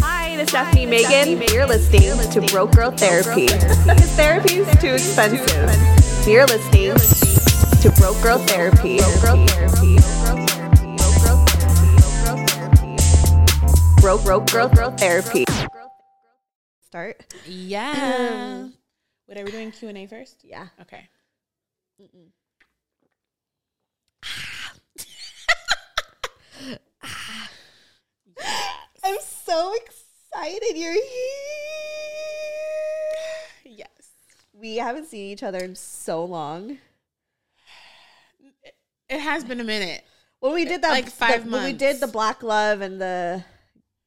Hi, this is Stefanie Maegan. You're listening to Broke Girl Therapy. Because therapy is too expensive. You're listening to Broke Girl Therapy. Broke Girl Therapy. Broke Girl Therapy. Broke Girl Girl Therapy. Start. Yeah. What are we doing? Q and A first. Yeah. Okay. Ah. I'm so excited you're here. Yes. We haven't seen each other in so long. It has been a minute. When we did that, Like five the- When we did the Black Love and the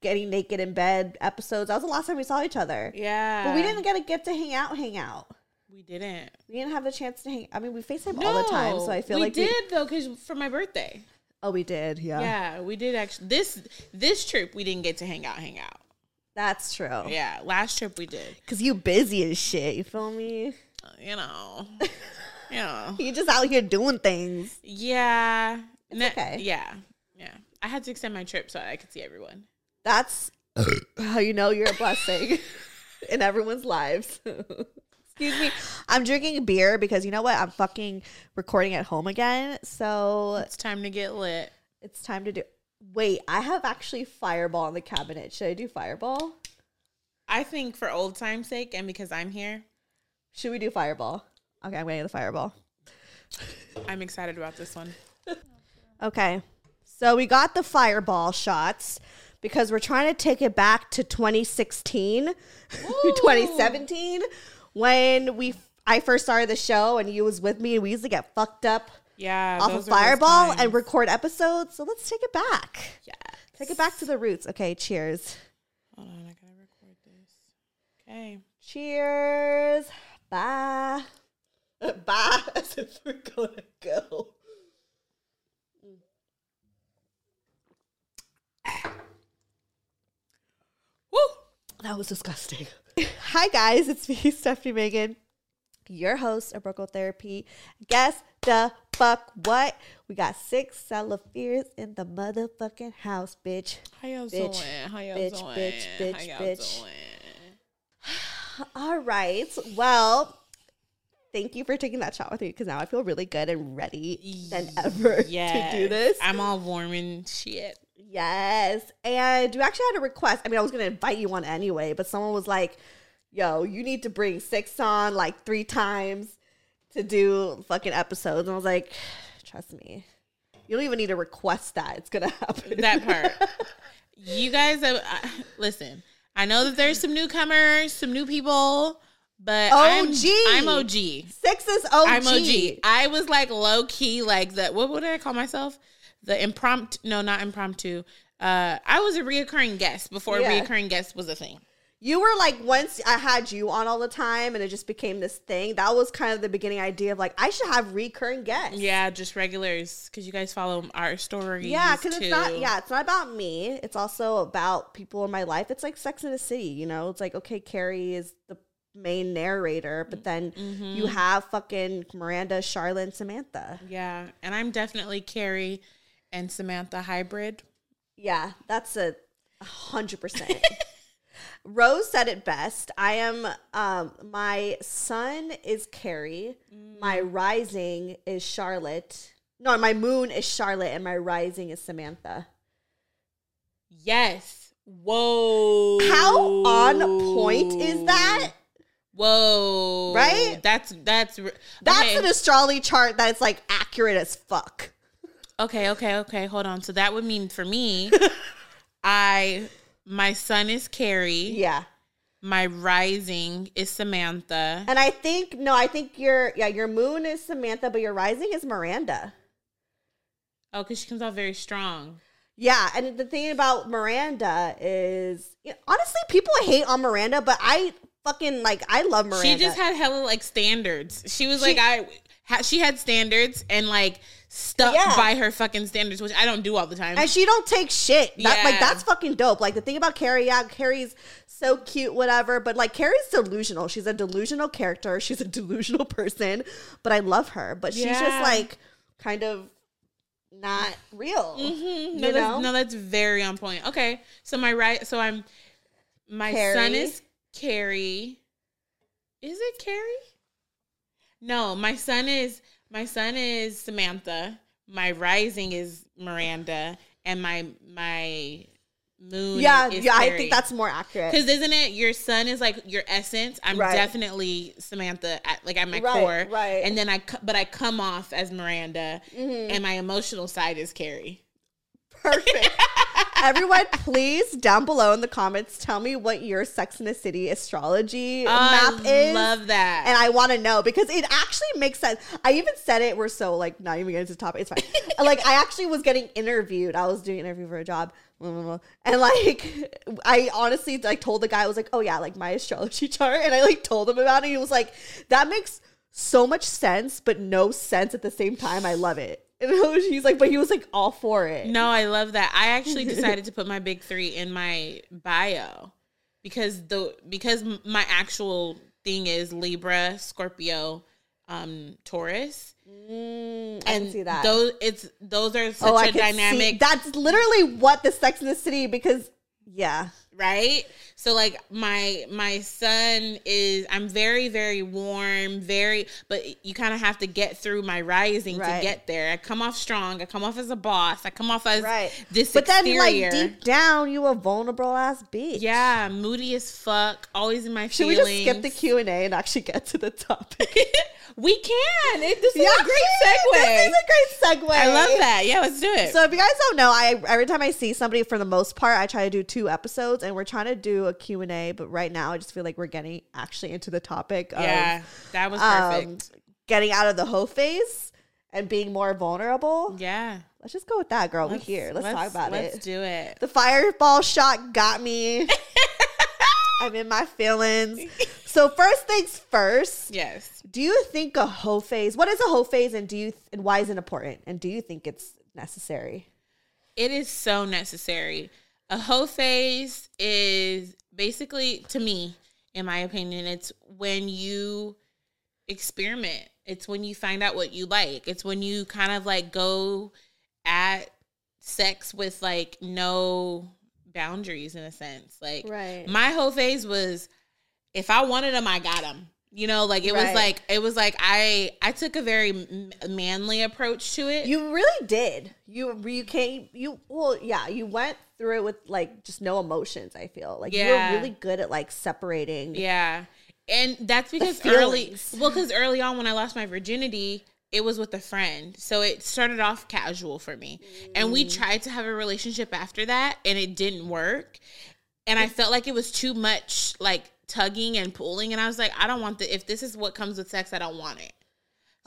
getting naked in bed episodes, that was the last time we saw each other. Yeah. But we didn't get to get to hang out, hang out. We didn't. We didn't have the chance to hang. I mean, we FaceTime all the time, so I feel we like did We, did though, because for my birthday. Oh, we did. Yeah, Yeah, we did actually. This this trip we didn't get to hang out, hang out. that's true. Yeah, last trip we did. Cause you busy as shit. You feel me? Uh, You know. you know. You just out here doing things. Yeah. Okay. Yeah. Yeah. I had to extend my trip so I could see everyone. That's how you know you're a blessing in everyone's lives. Excuse me. I'm drinking beer because you know what? I'm fucking recording at home again. So It's time to get lit. it's time to do. Wait, I have actually Fireball in the cabinet. Should I do Fireball? I think for old time's sake and because I'm here, Should we do Fireball? Okay, I'm going getting the Fireball. I'm excited about this one. Okay. So we got the Fireball shots because we're trying to take it back to 2016, 2017 when we I first started the show and you was with me and we used to get fucked up Yeah. off those of Fireball and record episodes. So let's take it back. Yeah. Take it back to the roots. Okay, cheers. Hold on, I gotta record this. Okay. Cheers. Bye. Bye. As if we're gonna go. Woo! That was disgusting. Hi guys, it's me, Stefanie Maegan, your host of Broke Girl Therapy. Guess the fuck what? We got Sixelaafiercee in the motherfucking house, bitch. How y'all Bitch, doing? How y'all bitch, doing? bitch, bitch, How y'all bitch. doing? All right. Well, thank you for taking that shot with me because now I feel really good and ready than ever Yes. to do this. I'm all warm and shit. Yes. And we actually had a request. I mean, I was going to invite you on anyway, but someone was like, yo, you need to bring six on like three times to do fucking episodes. And I was like, trust me. You don't even need to request that. It's going to happen. That part. you guys, have, uh, listen. I know that there's some newcomers, some new people, but I'm, OG. I'm OG. Six is OG. I'm OG. I was like low key, like that. What, what did I call myself? The impromptu? No, not impromptu. Uh, I was a reoccurring guest before Yeah. reoccurring guest was a thing. You were like once I had you on all the time and it just became this thing. That was kind of the beginning idea of like I should have recurring guests. Yeah, just regulars because you guys follow our stories. Yeah, because it's not. Yeah, it's not about me. It's also about people in my life. It's like Sex in the City. You know, it's like okay, Carrie is the main narrator, but then Mm-hmm. you have fucking Miranda, Charlotte, and Samantha. Yeah, and I'm definitely Carrie and Samantha hybrid. Yeah, that's a hundred percent. Rose said it best. I am. Um, my sun is Carrie. My rising is Charlotte. No, my moon is Charlotte, and my rising is Samantha. Yes. Whoa. How on point is that? Whoa. Right? That's that's That's okay. an astrology chart that's like accurate as fuck. Okay. Okay. Okay. Hold on. So that would mean for me, I my sun is Carrie. Yeah. My rising is Samantha. And I think no, I think your yeah, your moon is Samantha, but your rising is Miranda. Oh, because she comes out very strong. Yeah, and the thing about Miranda is you know, honestly, people hate on Miranda, but I fucking like I love Miranda. She just had hella like standards. She was She- like I ha, she had standards and like stuck Yeah. by her fucking standards, which I don't do all the time. and she don't take shit. That, Like that's fucking dope. Like the thing about Carrie, yeah, Carrie's so cute, whatever. But like Carrie's delusional. She's a delusional character. She's a delusional person. But I love her. But she's just like kind of not real. Mhm. You No, that's, no, that's very on point. Okay, so my right, so I'm my sun is Carrie. Is it Carrie? No, my sun is my sun is Samantha. My rising is Miranda, and my my moon. Yeah, is yeah. I think that's more accurate. Because isn't it your sun is like your essence? I'm Right. definitely Samantha, at, like at my Right, core, right. And then I, but I come off as Miranda, Mm-hmm. and my emotional side is Carrie. Perfect. Everyone, please down below in the comments tell me what your Sex in the City astrology map I is. love that. and I want to know because it actually makes sense. I even said it. We're so like not even getting to the topic. It's fine. like I actually was getting interviewed. I was doing an interview for a job, and like I honestly like told the guy I was like, oh yeah, like my astrology chart, and I like told him about it. He was like, that makes so much sense, but no sense at the same time. I love it. And he's like, but he was like all for it. no, I love that. I actually decided to put my big three in my bio because the because my actual thing is Libra, Scorpio, um, Taurus, Mm, I and see that. those it's those are such oh, I a can see- dynamic. That's literally what the Sex in the City because yeah, right so like my my sun is i'm very very warm very but you kind of have to get through my rising Right. to get there i come off strong i come off as a boss i come off as right. this But then, like deep down, you a vulnerable ass bitch. yeah moody as fuck always in my feelings Should we just skip the Q and A and actually get to the topic? we can it, this is Yeah, a great segue This is a great segue. i love that yeah let's do it So if you guys don't know, I every time I see somebody, for the most part, I try to do two episodes, and we're trying to do a Q and A. But right now, I just feel like we're getting actually into the topic of yeah that was um, perfect getting out of the hoe phase and being more vulnerable. yeah Let's just go with that, girl. Let's- we're here. Let's, talk about it. let's do it The fireball shot got me. I'm in my feelings. So first things first. yes Do you think a hoe phase? What is a hoe phase, and do you and why is it important? And do you think it's necessary? It is so necessary. A hoe phase is basically, to me, in my opinion, it's when you experiment. It's when you find out what you like. It's when you kind of like go at sex with like no boundaries in a sense. Like Right. my whole phase was if I wanted them, I got them. You know, like it was like it was like I I took a very manly approach to it. You really did. You you came. You well, yeah. You went through it with like just no emotions. I feel like you were really good at like separating. Yeah. And that's because early well, because early on when I lost my virginity, it was with a friend. So it started off casual for me. And we Mm. tried to have a relationship after that and it didn't work. And I felt like it was too much like tugging and pulling. And I was like, I don't want the if this is what comes with sex, I don't want it.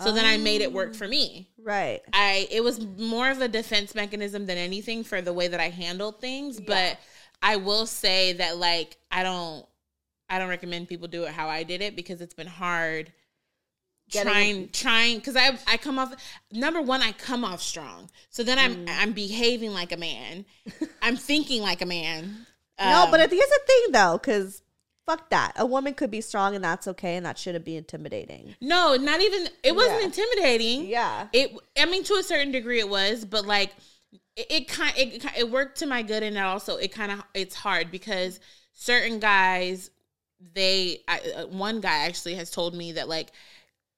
So then I made it Oh. work for me. Right. I it was more of a defense mechanism than anything for the way that I handled things. But I will say that like I don't I don't recommend people do it how I did it because it's been hard Getting- trying trying because I I come off number one I come off strong so then I'm Mm. I'm behaving like a man I'm thinking like a man no, Um, but I think it's a thing though, because fuck that. A woman could be strong and that's okay, and that shouldn't be intimidating. no not even it wasn't Yeah. intimidating Yeah. it i mean to a certain degree it was but like it, it kind it, ki- it worked to my good and it also it kind of it's hard because certain guys they I, uh, one guy actually has told me that like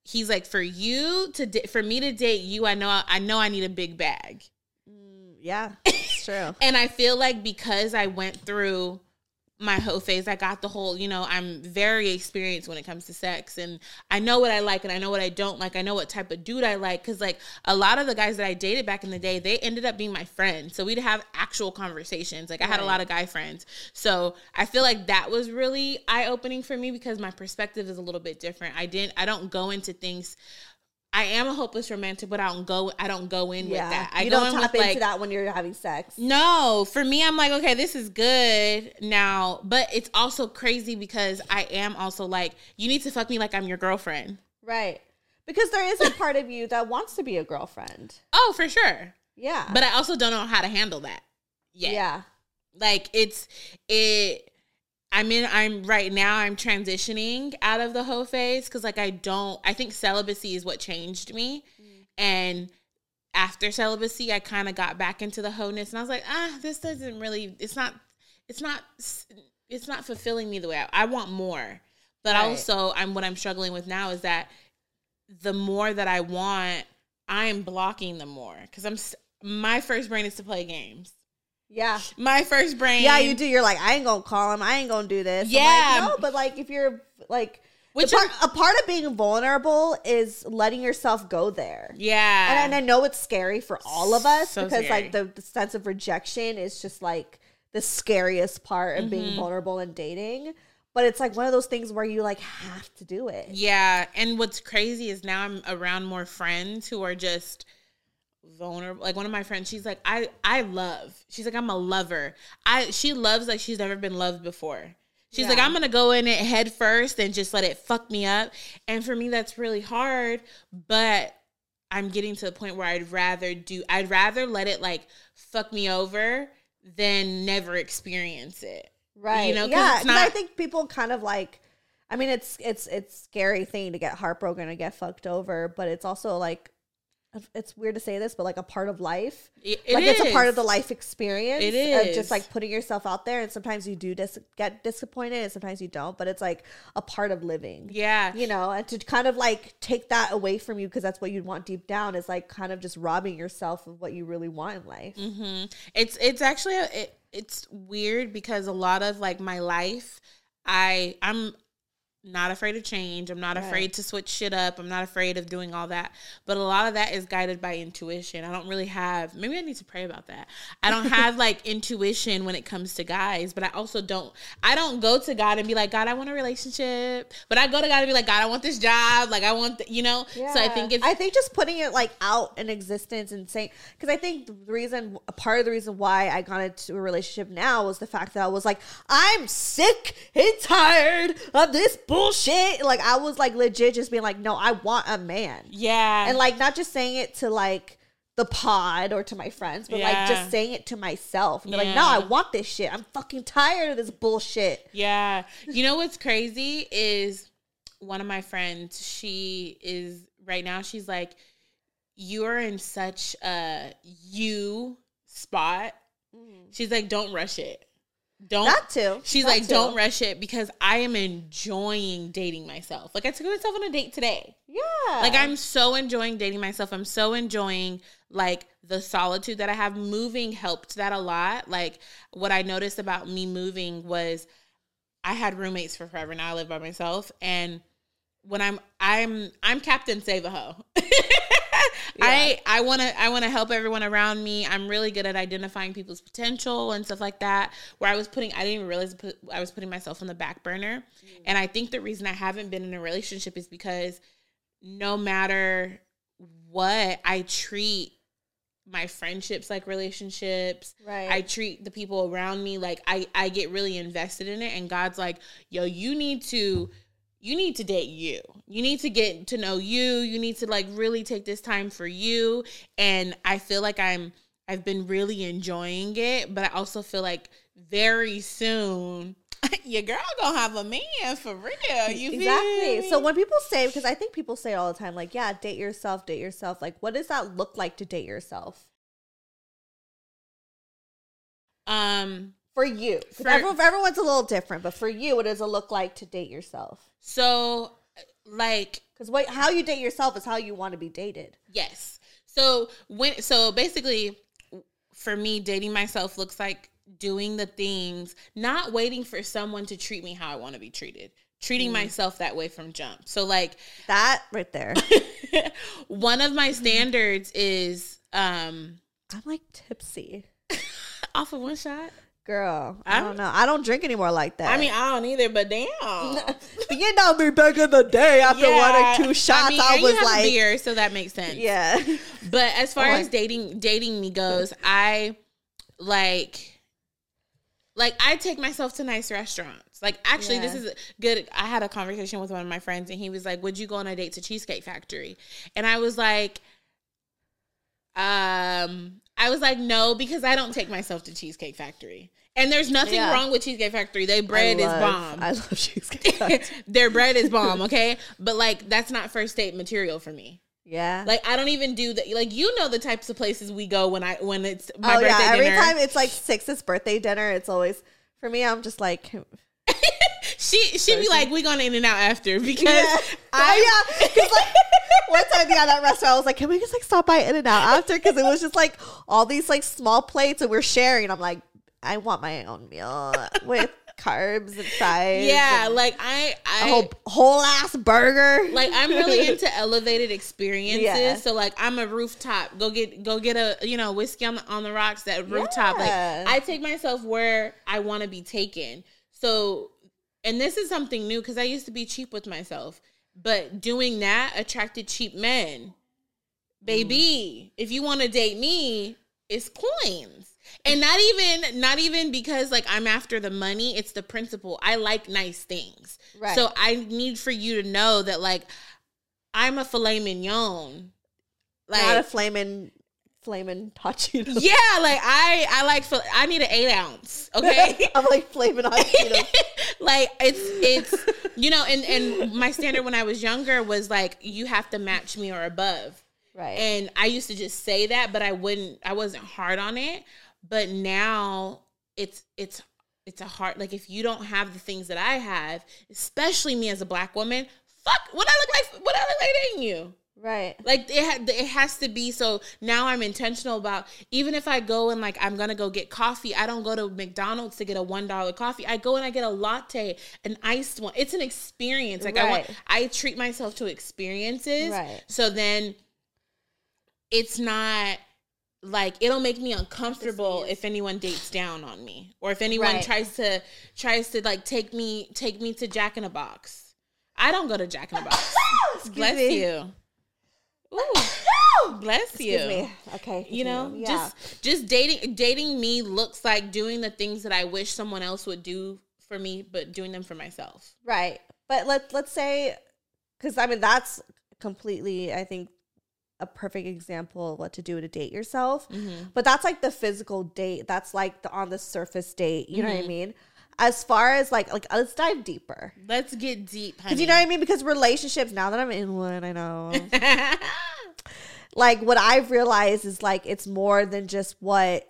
he's like for you to da- for me to date you i know i know i need a big bag Mm, yeah, it's true. and i feel like because i went through my whole phase. I got the whole you know i'm very experienced when it comes to sex and i know what i like and i know what i don't like. I know what type of dude i like because like a lot of the guys that i dated back in the day they ended up being my friends. So we'd have actual conversations. Like i had a lot of guy friends. So i feel like that was really eye-opening for me because my perspective is a little bit different. I didn't i don't go into things I am a hopeless romantic, but I don't go. I don't go in with that. I you don't tap into like that when you're having sex. no. For me, I'm like, okay, this is good now, but it's also crazy because I am also like, you need to fuck me like I'm your girlfriend. Right. Because there is a part of you that wants to be a girlfriend. Oh, for sure. Yeah. But I also don't know how to handle that. yet. yeah. like it's it i'm in i'm right now i'm transitioning out of the hoe phase because like i don't i think celibacy is what changed me. And after celibacy i kind of got back into the wholeness and i was like ah this doesn't really it's not it's not it's not fulfilling me the way i, I want more. But Right. also i'm what i'm struggling with now is that the more that i want i'm blocking the more because i'm my first brain is to play games Yeah. my first brain. Yeah, you do. You're like, I ain't gonna call him. I ain't gonna do this. I'm Yeah. like, no, but like, if you're like, Which part, is- a part of being vulnerable is letting yourself go there. Yeah. And, and I know it's scary for all of us So because scary. like the, the sense of rejection is just like the scariest part of Mm-hmm. being vulnerable and dating. But it's like one of those things where you like have to do it. yeah. And what's crazy is now I'm around more friends who are just vulnerable. Like one of my friends, she's like, I I love. She's like, I'm a lover. I she loves like she's never been loved before. She's like, I'm gonna go in it head first and just let it fuck me up. And for me, that's really hard. But I'm getting to the point where I'd rather do. I'd rather let it like fuck me over than never experience it. Right. You know. yeah. 'cause I think people kind of like I mean it's it's it's scary thing to get heartbroken and get fucked over, but it's also like it's weird to say this, but like a part of life. It- it like it's a part of the life experience. It Of just like putting yourself out there and sometimes you do dis- get disappointed and sometimes you don't, but it's like a part of living. Yeah. You know, and to kind of like take that away from you because that's what you'd want deep down is like kind of just robbing yourself of what you really want in life. hmm It's it's actually a, it, it's weird because a lot of like my life, I I'm not afraid of change. I'm not Right. afraid to switch shit up. I'm not afraid of doing all that. But a lot of that is guided by intuition. I don't really have. Maybe I need to pray about that. I don't have like intuition when it comes to guys. But I also don't. I don't go to God and be like, God, I want a relationship. But I go to God and be like, God, I want this job. Like I want, the, you know. Yeah. So I think it's I think just putting it like out in existence and saying because I think the reason part of the reason why I got into a relationship now was the fact that I was like I'm sick and tired of this bullshit. Like I was like legit just being like no, I want a man, yeah. and like not just saying it to like the pod or to my friends, but like just saying it to myself and be like no, I want this shit. I'm fucking tired of this bullshit. Yeah. You know what's crazy is one of my friends, she is right now, she's like, You are in such a you spot. Mm. She's like, Don't rush it. Don't That too. She's That like, don't rush it because I am enjoying dating myself. Like I took myself on a date today. Yeah. Like I'm so enjoying dating myself. I'm so enjoying like the solitude that I have. Moving helped that a lot. Like what I noticed about me moving was I had roommates for forever. Now I live by myself. And when I'm I'm I'm Captain Save a I I want to I want to help everyone around me. I'm really good at identifying people's potential and stuff like that. Where I was putting I didn't even realize put, I was putting myself on the back burner. Mm. And I think the reason I haven't been in a relationship is because no matter what, I treat my friendships like relationships. Right. I treat the people around me like I I get really invested in it and God's like, "Yo, you need to you need to date you. You need to get to know you. You need to like really take this time for you." And I feel like I'm I've been really enjoying it, but I also feel like very soon your girl gonna have a man for real. You feel exactly. So when people say, because I think people say all the time, like, yeah, date yourself, date yourself. Like, what does that look like to date yourself um for you. For- everyone, everyone's a little different, but for you, what does it look like to date yourself? so like Because what how you date yourself is how you want to be dated. Yes. So when so basically for me dating myself looks like doing the things, not waiting for someone to treat me how I want to be treated. Treating myself that way from jump. So like That right there. one of my standards is um I'm like tipsy. off of one shot. Girl, I I'm- don't know. I don't drink anymore like that. I mean, I don't either, but damn. you know me back in the day after one or two shots, I, mean, and was like, beer, so that makes sense. yeah. But as far Oh as dating dating me goes, I like like I take myself to nice restaurants. Like actually this is good. I had a conversation with one of my friends and he was like, "Would you go on a date to Cheesecake Factory?" And I was like um I was like, "No, because I don't take myself to Cheesecake Factory." And there's nothing Yeah. wrong with Cheesecake Factory. Their bread I is bomb. I love cheesecake. Factory. Their bread is bomb, okay? But like that's not first date material for me. yeah. Like I don't even do that. Like you know the types of places we go when I when it's my oh birthday yeah. Every dinner. time it's like Six's birthday dinner, it's always for me. I'm just like, she she be like, "We going in and out after because yeah, I oh, yeah. 'Cause, like, one time yeah, that restaurant, I was like, can we just like stop by In-N-Out after? Because it was just like all these like small plates and we're sharing. I'm like, I want my own meal with carbs and fries. yeah, and like I I a whole whole ass burger. like I'm really into elevated experiences. Yeah. So like I'm a rooftop. Go get go get a you know whiskey on the on the rocks. That rooftop. Yeah. Like I take myself where I want to be taken. So and this is something new because I used to be cheap with myself, but doing that attracted cheap men. Baby, mm. if you want to date me, it's coins. And not even not even because like I'm after the money, it's the principle. I like nice things. Right. So I need for you to know that like I'm a filet mignon. Like not a flaming flaming hot Cheetos. yeah, like I I like I need an eight ounce. Okay. I'm like flaming hot Cheetos. like it's it's you know and and my standard when I was younger was like you have to match me or above. Right. And I used to just say that, but I wouldn't. I wasn't hard on it. But now it's it's it's a hard. Like if you don't have the things that I have, especially me as a black woman, fuck. What I look like? What I look like dating you? Right. Like it, ha- it has to be. So now I'm intentional about. Even if I go and like I'm gonna go get coffee, I don't go to McDonald's to get a one dollar coffee. I go and I get a latte, an iced one. It's an experience. Like I want. I treat myself to experiences. Right. So then it's not like it'll make me uncomfortable if anyone dates down on me or if anyone Right. tries to tries to like take me take me to Jack in a Box. I don't go to Jack in a Box. Bless me. you. Ooh, bless you. Excuse me. Okay. You know, yeah. just just dating dating me looks like doing the things that I wish someone else would do for me, but doing them for myself. Right. But let let's say cuz I mean that's completely I think a perfect example of what to do to date yourself. Mm-hmm. But that's like the physical date. That's like the on the surface date, you know what I mm-hmm. mean? As far as like like let's dive deeper. Let's get deep. Cuz you know what I mean because relationships now that I'm in one, I know. like what I've realized is like it's more than just what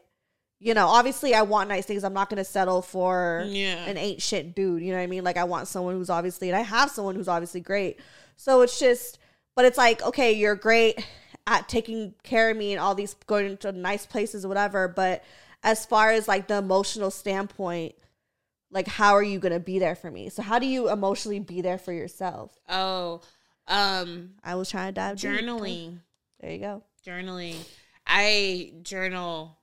you know, obviously I want nice things. I'm not gonna settle for Yeah. an ain't shit dude. You know what I mean? Like I want someone who's obviously and I have someone who's obviously great. So it's just but it's like, okay, you're great at taking care of me and all these going to nice places or whatever. But as far as like the emotional standpoint, like how are you gonna be there for me? So how do you emotionally be there for yourself? oh, um, I was trying to dive deep. journaling, There you go. journaling. I journal.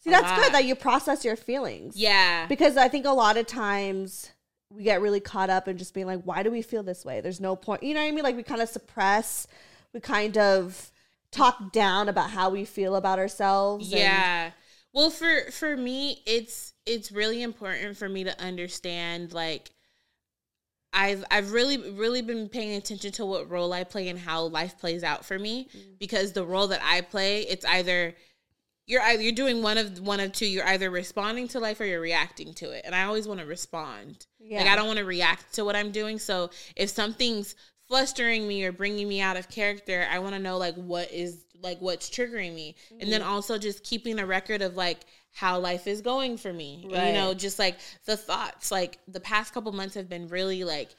See, that's lot. good that you process your feelings. Yeah, Because I think a lot of times we get really caught up in just being like, why do we feel this way? There's no point. You know what I mean? Like we kind of suppress, we kind of talk down about how we feel about ourselves. and- yeah. Well, for for me, it's it's really important for me to understand like I've I've really really been paying attention to what role I play and how life plays out for me mm. because the role that I play, it's either you're either you're doing one of one of two. You're either responding to life or you're reacting to it. And I always want to respond. Yeah. Like I don't want to react to what I'm doing. So if something's flustering me or bringing me out of character, I want to know like what is like what's triggering me, and then mm-hmm. also just keeping a record of like how life is going for me. And, you know, just like the thoughts. Like the past couple months have been really like,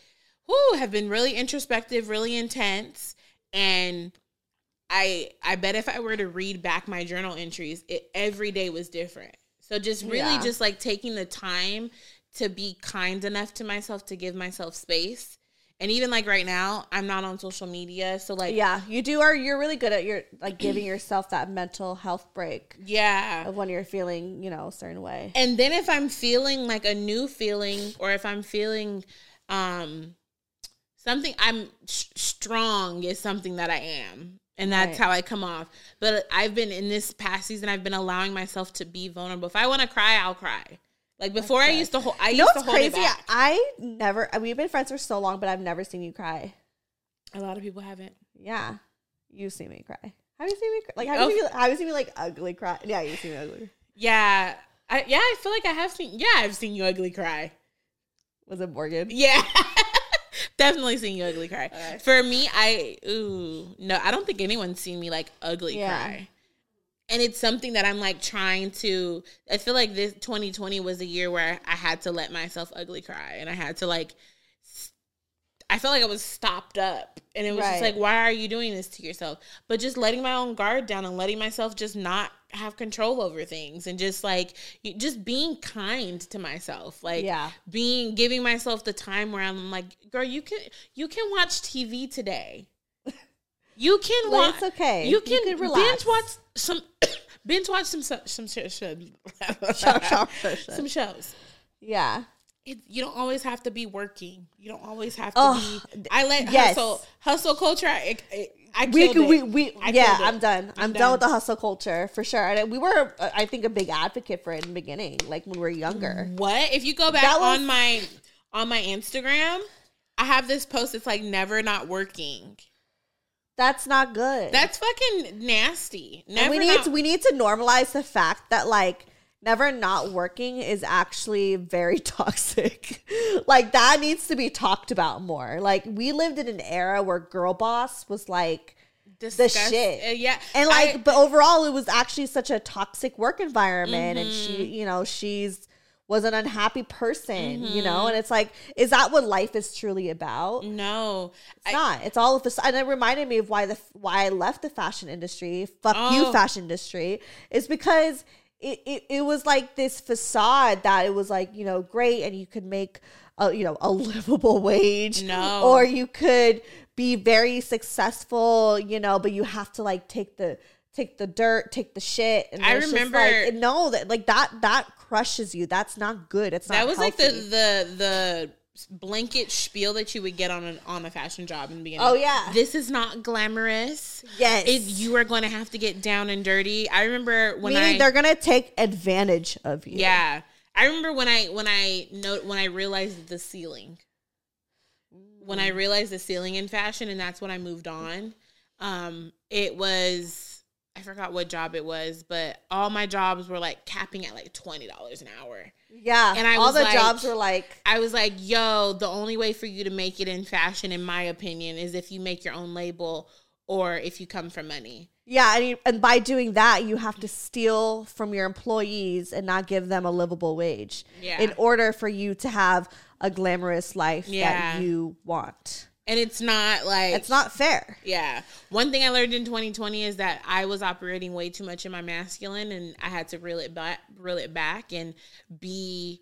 whoo, have been really introspective, really intense, and I I bet if I were to read back my journal entries, it every day was different. So just really Yeah. just like taking the time to be kind enough to myself to give myself space And even like right now, I'm not on social media, so like Yeah, you do are you're really good at your like giving yourself that mental health break yeah. of when you're feeling, you know, a certain way. And then if I'm feeling like a new feeling or if I'm feeling um something I'm sh- strong is something that I am. And that's Right. how I come off. But I've been in this past season I've been allowing myself to be vulnerable. If I want to cry, I'll cry. Like before I used to hold I You know used to what's hold it crazy? back. I never we've been friends for so long, but I've never seen you cry. A lot of people haven't. Yeah. you see me cry. Have you seen me cry? Like have Oh. you seen me, have you seen me like ugly cry? Yeah, you see me ugly. Yeah. I, yeah, I feel like I have seen yeah, I've seen you ugly cry. Was it Morgan? Yeah. Definitely seen you ugly cry. Okay. For me, I ooh no, I don't think anyone's seen me like ugly Yeah. cry. And it's something that I'm like trying to. I feel like this 2020 was a year where I had to let myself ugly cry, and I had to like. I felt like I was stopped up, and it was just like, why are you doing this to yourself? But just letting my own guard down and letting myself just not have control over things, and just like just being kind to myself, like Yeah. being giving myself the time where I'm like, girl, you can you can watch TV today. You can watch. it's okay. You You can, can relax. binge watch some binge watch some some some sh- sh- Show- show- show- show. some shows. Yeah. It, you don't always have to be working. You don't always have to Oh, be. I let yes. hustle hustle culture. I, I, I We, killed we, it. we, I yeah. I'm done. I'm, I'm done. done. with the hustle culture for sure. And we were, uh, I think, a big advocate for it in the beginning, like when we were younger. What if you go back That was- on my on my Instagram? I have this post. It's like never not working. That's not good. That's fucking nasty. And Never we need not, to, we need to normalize the fact that like never not working is actually very toxic. like that needs to be talked about more. Like we lived in an era where girl boss was like disgust- shit. uh, yeah, and like I- but overall it was actually such a toxic work environment and she Mm-hmm. you know she's was an unhappy person you Mm-hmm. know and it's like is that what life is truly about no, it's not it's all of this and it reminded me of why the why i left the fashion industry fuck you Oh. fashion industry is because it, it, it was like this facade that it was like you know great and you could make a you know a livable wage No. or you could be very successful you know but you have to like take the take the dirt take the shit and I remember- like, no that like that that crushes you that's not good it's not that was like the the the blanket spiel that you would get on a, on a fashion job in the beginning. Oh, yeah. this is not glamorous. yes It, you are going to have to get down and dirty. I remember when meaning I they're gonna take advantage of you yeah. I remember when I when I note when I realized the ceiling. When I realized the ceiling in fashion, and that's when I moved on. Um, it was I forgot what job it was, but all my jobs were like capping at like twenty dollars an hour. Yeah, And I all the like- jobs were like, I was like, yo, the only way for you to make it in fashion, in my opinion, is if you make your own label or if you come from money. yeah, and, you, and by doing that, you have to steal from your employees and not give them a livable wage Yeah. in order for you to have a glamorous life Yeah. that you want. And it's not like It's not fair. Yeah. One thing I learned in 2020 is that I was operating way too much in my masculine and I had to reel it back reel it back and be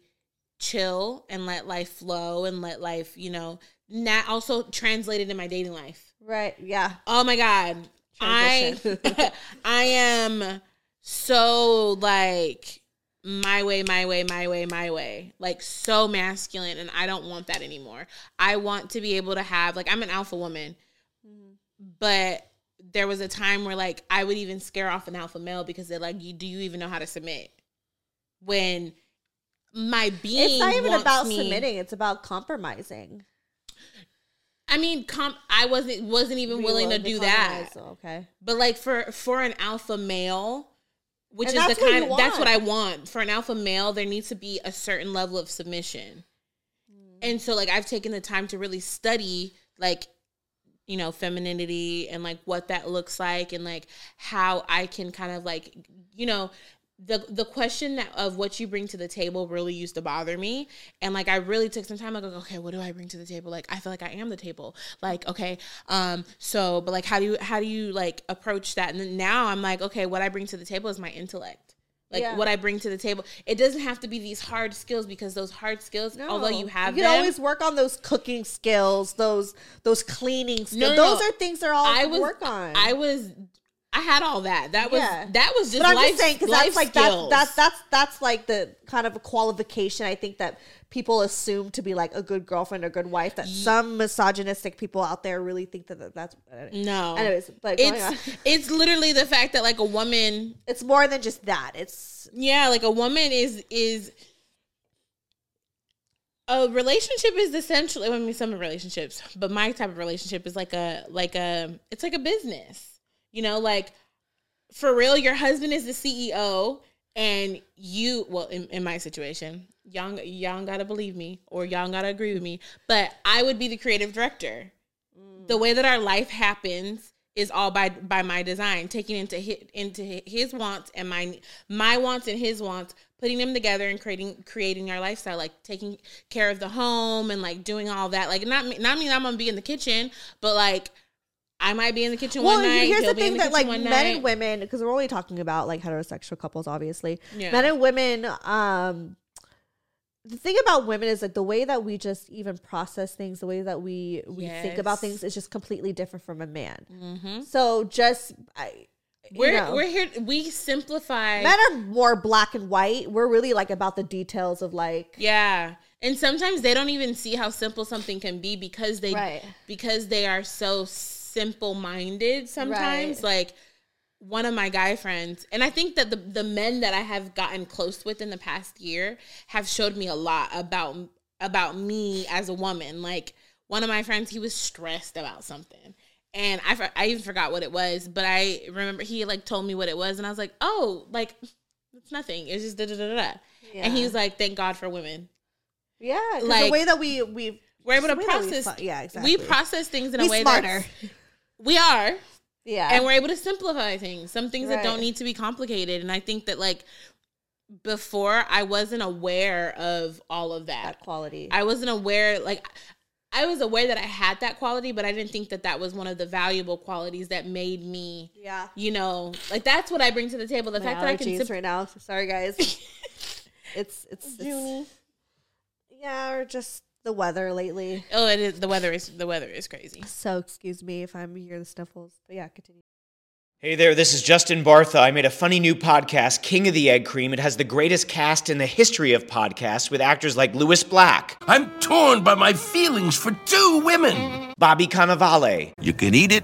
chill and let life flow and let life, you know, not also translated in my dating life. Right? Yeah. Oh my god. I I am so like my way, my way, my way, my way. Like so masculine and I don't want that anymore. I want to be able to have like I'm an alpha woman. But there was a time where like I would even scare off an alpha male because they're like, "You do you even know how to submit?" When my being It's not even about me- submitting. It's about compromising. I mean, com- I wasn't wasn't even Be willing to do that. Okay. But like for for an alpha male, which And is the kind you that's what. I want. For an alpha male, there needs to be a certain level of submission. Mm. And so like I've taken the time to really study like you know femininity and like what that looks like and like how I can kind of like you know the the question that, of what you bring to the table really used to bother me and like I really took some time like okay what do I bring to the table like I feel like I am the table like okay um so but like how do you how do you like approach that and then now I'm like okay what I bring to the table is my intellect like Yeah. what I bring to the table. It doesn't have to be these hard skills because those hard skills, although you have you can them, always work on those cooking skills, those those cleaning skills. No, no, those no. are things they're all I I was work on. I was I had all that. That was Yeah. that was just but I'm life, just saying because that's like that's, that's that's that's like the kind of a qualification I think that people assume to be like a good girlfriend or good wife. That some misogynistic people out there really think that that- that's. no. Anyways, but it's it's literally the fact that like a woman it's more than just that. It's yeah like a woman is is a relationship is essentially I mean some relationships but my type of relationship is like a like a it's like a business you know like for real your husband is the ceo and you well in, in my situation y'all y'all gotta believe me or y'all gotta agree with me but i would be the creative director. Mm. The way that our life happens is all by by my design taking into his, into his wants and my my wants and his wants putting them together and creating creating our lifestyle like taking care of the home and like doing all that. Like not me- not mean i'm gonna be in the kitchen but like i might be in the kitchen well. one night here's the thing the that like men and women because we're only talking about like heterosexual couples, obviously. Yeah. Men and women. Um, the thing about women is like the way that we just even process things, the way that we we think about things is just completely different from a man. Mhm. So just I, we're know, we're here we simplify men are more black and white. We're really like about the details of like Yeah. And sometimes they don't even see how simple something can be because they Right. because they are so simple minded sometimes. Right. Like one of my guy friends, and I think that the the men that I have gotten close with in the past year have showed me a lot about about me as a woman. Like one of my friends, he was stressed about something. And I, I even forgot what it was, but I remember he like told me what it was, and I was like, "Oh, like it's nothing. It's just da da da da." da." And he was like, "Thank God for women." Yeah, like the way that we we We're able to that we process. yeah, exactly. We process things in Be a way smarter. that we are, yeah, and we're able to simplify things. Some things that don't need to be complicated. And I think that like before, I wasn't aware of all of that. that quality. I wasn't aware like. I was aware that I had that quality, but I didn't think that that was one of the valuable qualities that made me, yeah, you know, like that's what I bring to the table. The my fact that I can sim- right now. Sorry, guys. it's it's, it's yeah, or just the weather lately. Oh, it is the weather is the weather is crazy. So excuse me if I'm hearing the sniffles, but yeah, continue. Hey there, this is Justin Bartha. I made a funny new podcast, King of the Egg Cream. It has the greatest cast in the history of podcasts with actors like Lewis Black, I'm torn by my feelings for two women. Bobby Cannavale, You can eat it,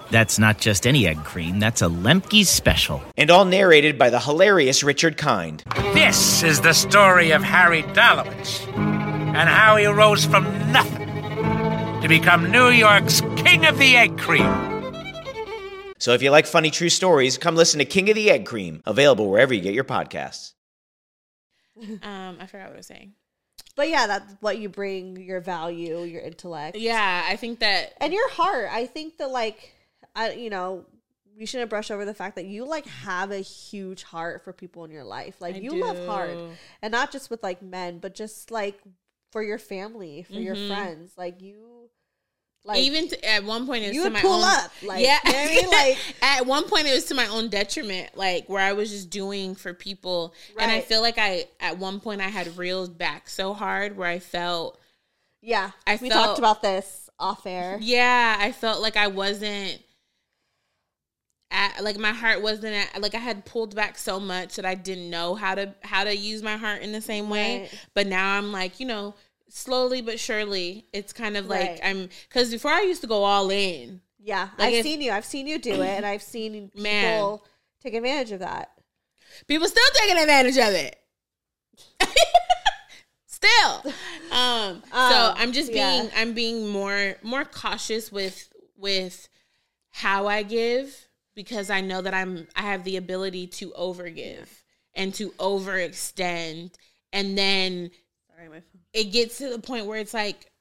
That's not just any egg cream, that's a Lemke's special. and all narrated by the hilarious Richard Kind. This is the story of Harry Dalowitz and how he rose from nothing to become New York's King of the Egg Cream. So if you like funny true stories, come listen to King of the Egg Cream, available wherever you get your podcasts. Um, I forgot what I was saying. But yeah, that's what you bring your value, your intellect. Yeah, I think that and your heart. I think that like I you know, we shouldn't brush over the fact that you like have a huge heart for people in your life. Like I you love hard. And not just with like men, but just like for your family, for your Mhm. friends. Like you like even to, at one point it was you to my pull own, up. Like yeah, you know I mean? Like at one point it was to my own detriment, like where I was just doing for people, and I feel like I at one point I had reeled back so hard where I felt, yeah. I we felt- talked about this off air. yeah, I felt like I wasn't. At, like my heart wasn't at, like I had pulled back so much that I didn't know how to how to use my heart in the same way. Right. But now I'm like, you know, slowly but surely, it's kind of like Right. I'm because before I used to go all in. Yeah. Like I've seen you. I've seen you do it and I've seen people Man. take advantage of that. people still taking advantage of it still um, so Um, i'm just yeah. being i'm being more more cautious with with how i give because i know that i'm i have the ability to overgive and to overextend and then Sorry, my phone. it gets to the point where it's like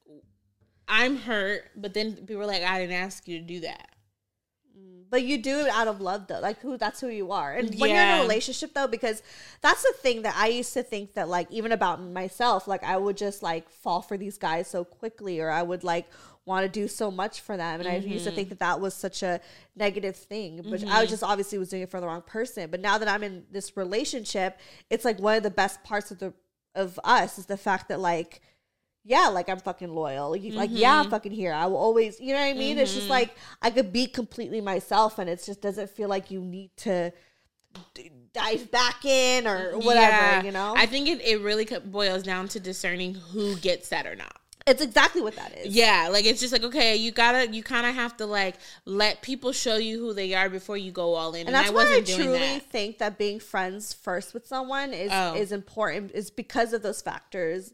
I'm hurt, but then people were like, I didn't ask you to do that. Mm, but you do it out of love, though. Like who? That's who you are. And when you're in a relationship, though, because that's the thing that I used to think that, like, even about myself, like I would just like fall for these guys so quickly, or I would like want to do so much for them, and I used to think that that was such a negative thing. which I Mhm. was just obviously was doing it for the wrong person. But now that I'm in this relationship, it's like one of the best parts of the of us is the fact that like yeah, like I'm fucking loyal. Like, like, yeah, I'm Mhm. fucking here. I will always, you know what I mean? It's just Mhm. like I could be completely myself, and it just doesn't feel like you need to d- dive back in or whatever. Yeah. You know, I think it, it really boils down to discerning who gets that or not. It's exactly what that is. Yeah, like it's just like okay, you gotta, you kind of have to like let people show you who they are before you go all in. and that's I why I truly that. think that being friends first with someone is Oh. is important. Is because of those factors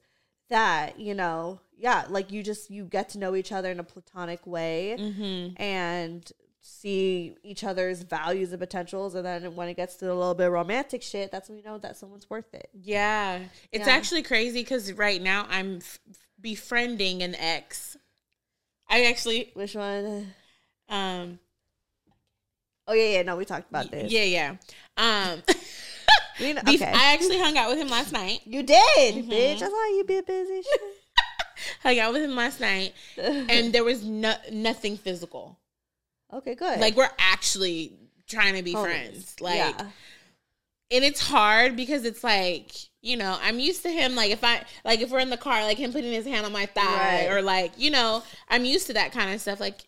that you know, yeah, like you just you get to know each other in a platonic way Mm-hmm. and see each other's values and potentials, and then when it gets to a little bit romantic shit, that's when you know that someone's worth it. Yeah, it's Yeah. actually crazy because right now I'm f- befriending an ex. I actually, Which one? um, Oh yeah, yeah. No, we talked about this. yeah, yeah. Um, We kn- bef- okay. I actually hung out with him last night. you did, Mhm. bitch. I saw you be busy. Hung out with him last night, and there was no nothing physical. okay, good. Like we're actually trying to be Homies. friends. Like, yeah. And it's hard because it's like you know i'm used to him like if i like if we're in the car like him putting his hand on my thigh Right. or like you know i'm used to that kind of stuff like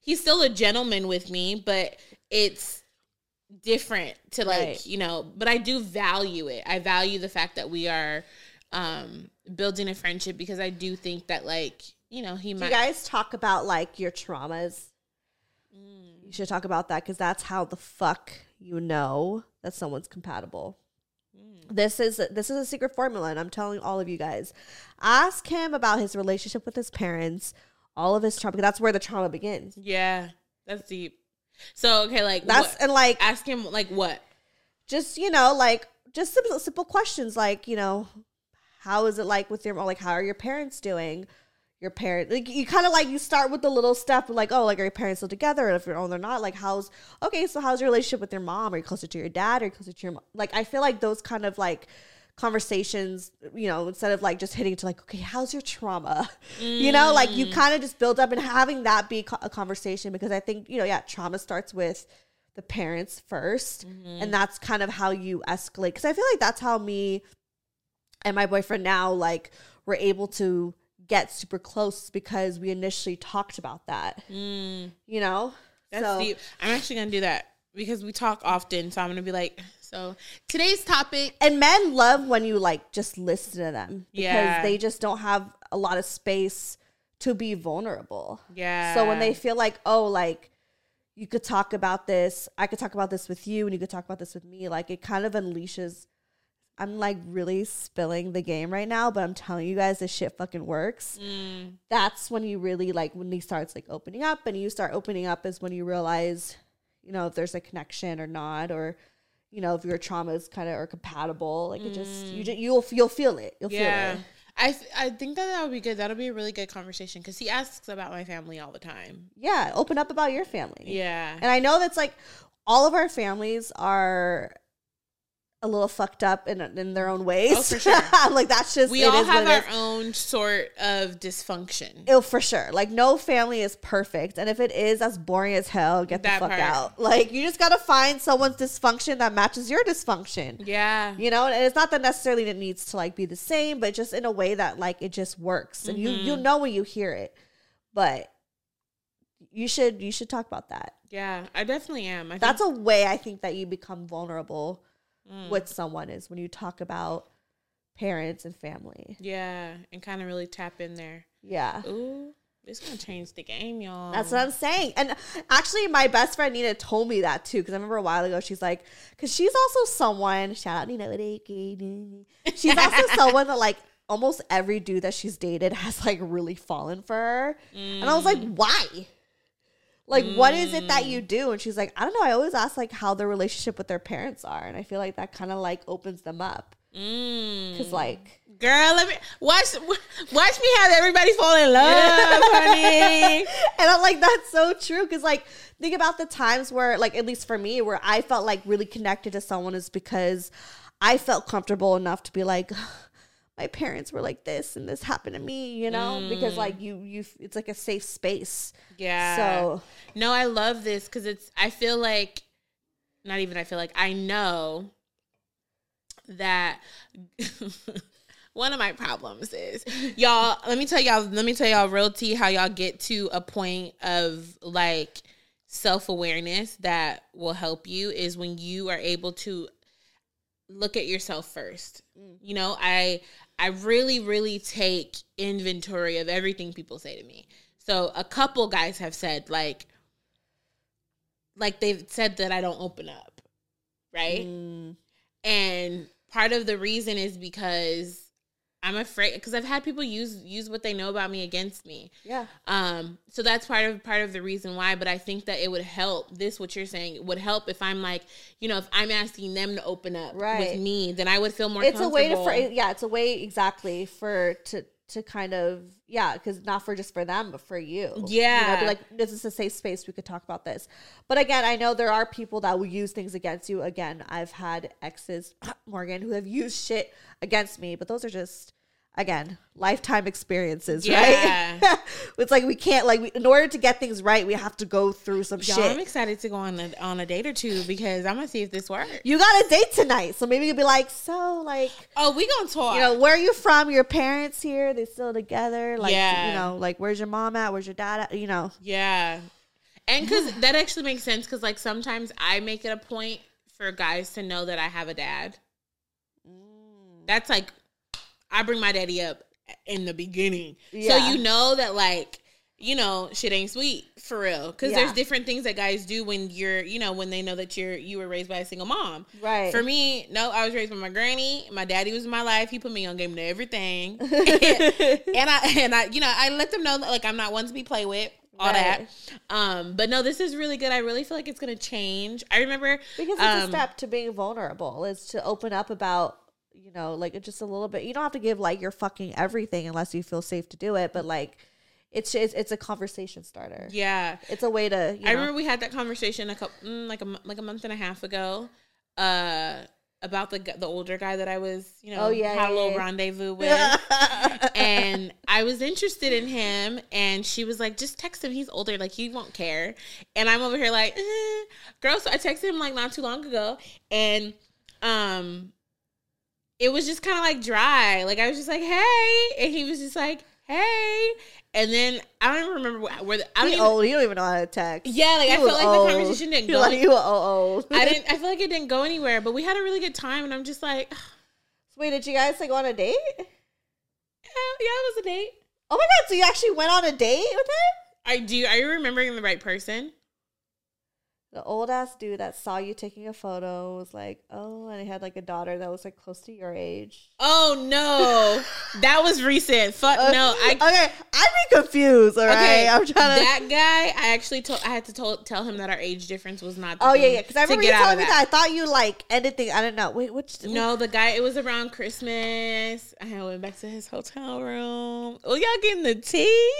he's still a gentleman with me but it's different to like Right. you know but i do value it i value the fact that we are um building a friendship because i do think that like you know he Do might you guys talk about like your traumas? Mm. You should talk about that because that's how the fuck you know that someone's compatible. Mm. This is this is a secret formula, and I'm telling all of you guys. Ask him about his relationship with his parents, all of his trauma. That's where the trauma begins. yeah that's deep so okay like That's what- and like ask him like what just you know like just simple, simple questions like you know how is it like with your mom? like how are your parents doing your parents like you kind of like you start with the little stuff like oh like are your parents still together? And if you're oh they're not like how's okay so how's your relationship with your mom? Are you closer to your dad? Or are you closer to your mom like i feel like those kind of like conversations you know instead of like just hitting to like okay how's your trauma? You know like you mm. kind of just build up and having that be co- a conversation because i think you know yeah trauma starts with the parents 1st and mm-hmm. that's kind of how you escalate because i feel like that's how me and my boyfriend now like were able to get super close because we initially talked about that mm. you know That's so deep. I'm actually gonna do that because we talk often. So I'm gonna be like, so today's topic. and men love when you like just listen to them because Yeah. they just don't have a lot of space to be vulnerable Yeah. so when they feel like oh like you could talk about this i could talk about this with you and you could talk about this with me like it kind of unleashes i'm like really spilling the game right now but i'm telling you guys this shit fucking works Mm, that's when you really like when he starts like opening up and you start opening up is when you realize you know if there's a connection or not or you know if your traumas kind of are compatible like it just you just you'll you'll feel it you'll Mm. yeah. feel it I th- I think that that would be good. That'll be a really good conversation because he asks about my family all the time. yeah open up about your family Yeah. and i know that's like all of our families are a little fucked up in in their own ways Oh, for sure. like that's just we it all have our own sort of dysfunction. Oh, for sure. Like no family is perfect, and if it is, that's boring as hell. Get the fuck part. out. Like you just gotta find someone's dysfunction that matches your dysfunction. yeah. You know, and it's not that necessarily it needs to like be the same, but just in a way that like it just works, and you Mm-hmm. you know when you hear it. But you should you should talk about that. Yeah. I definitely am. I That's a way I think that you become vulnerable Mm. with someone is when you talk about parents and family. yeah, and kind of really tap in there. Yeah. Ooh, it's gonna change the game, y'all. That's what I'm saying. And actually, my best friend Nina told me that too. Because I remember a while ago, she's like, because she's also someone. Shout out Nina. She's also someone that like almost every dude that she's dated has like really fallen for her. And I was like, Mm. why? Like, what is it that you do? And she's like, I don't know. I always ask like how their relationship with their parents are, and I feel like that kind of like opens them up. Mm. Cause like Girl, let me watch watch me have everybody fall in love, honey. and I'm like, that's so true. Cause like, think about the times where, like, at least for me, where I felt like really connected to someone is because I felt comfortable enough to be like, my parents were like this and this happened to me, you know, because like you, you, it's like a safe space. Yeah. So no, I love this because it's. I feel like, not even. I feel like I know that. one of my problems is y'all. Let me tell y'all. Let me tell y'all real tea how y'all get to a point of like self awareness that will help you is when you are able to look at yourself first. Mm. You know, I I really really take inventory of everything people say to me. So a couple guys have said like like they've said that I don't open up, right? Mm. And part of the reason is because I'm afraid because I've had people use use what they know about me against me. yeah, Um, so that's part of part of the reason why. But I think that it would help. This what you're saying would help if I'm like, you know, if I'm asking them to open up Right. with me, then I would feel more. it's a way to, for, yeah, it's a way exactly for to to kind of yeah, because not for just for them, but for you. you Yeah. know, be like this is a safe space. We could talk about this. But again, I know there are people that will use things against you. Again, I've had exes, Morgan, who have used shit against me, but those are just again lifetime experiences, Yeah. right? it's like we can't like we, in order to get things right, we have to go through some Y'all, shit. I'm excited to go on a, on a date or two because I'm gonna see if this works. you got a date tonight, so maybe you'll be like, so like Oh, we gonna talk. you know, where are you from? Your parents here? They still together? Like, Yeah. you know, like where's your mom at? Where's your dad at? You know, Yeah. And because that actually makes sense because, like, sometimes I make it a point for guys to know that I have a dad. Mm. That's like, I bring my daddy up in the beginning. Yeah. So you know that, like, you know, shit ain't sweet for real. Because Yeah. there's different things that guys do when you're, you know, when they know that you're you were raised by a single mom. Right. For me, no, I was raised by my granny. My daddy was in my life. He put me on game to everything. and I and I, you know, I let them know that like I'm not one to be played with. All Right. that. Um, but no, this is really good. I really feel like it's gonna change. I remember because it's a um, step to being vulnerable. Is to open up about, you know, like it's just a little bit. You don't have to give like your fucking everything unless you feel safe to do it. But like, it's it's, it's a conversation starter. Yeah. It's a way to. You I know, remember we had that conversation a couple, mm, like a like a month and a half ago, uh, about the the older guy that I was, you know, Oh, yeah, had a little yeah. rendezvous with, and I was interested in him, and she was like, "Just text him. He's older. Like he won't care." And I'm over here like, eh. "Girl," so I texted him like not too long ago, and um, it was just kind of like dry. Like I was just like, "Hey," and he was just like, "Hey," and then I don't even remember wh- where the, I don't he even, old. You don't even know how to text. yeah, like He I felt like old. the conversation didn't You're go. like, you were old. I didn't. I feel like it didn't go anywhere. But we had a really good time, and I'm just like, Wait, did you guys like go on a date? yeah, yeah, it was a date. Oh my god! So you actually went on a date with him? I do. Are you remembering the right person? The old ass dude that saw you taking a photo was like, oh, and he had like a daughter that was like close to your age. Oh no, that was recent. Fuck no. I okay, I'd be confused. All right, okay. I'm trying to. that guy. I actually told. I had to tell tell him that our age difference was not. Oh yeah, yeah. Because I remember you telling me that. I thought you like anything. I don't know. Wait, which? No, the guy. It was around Christmas. I went back to his hotel room. Oh, y'all getting the tea?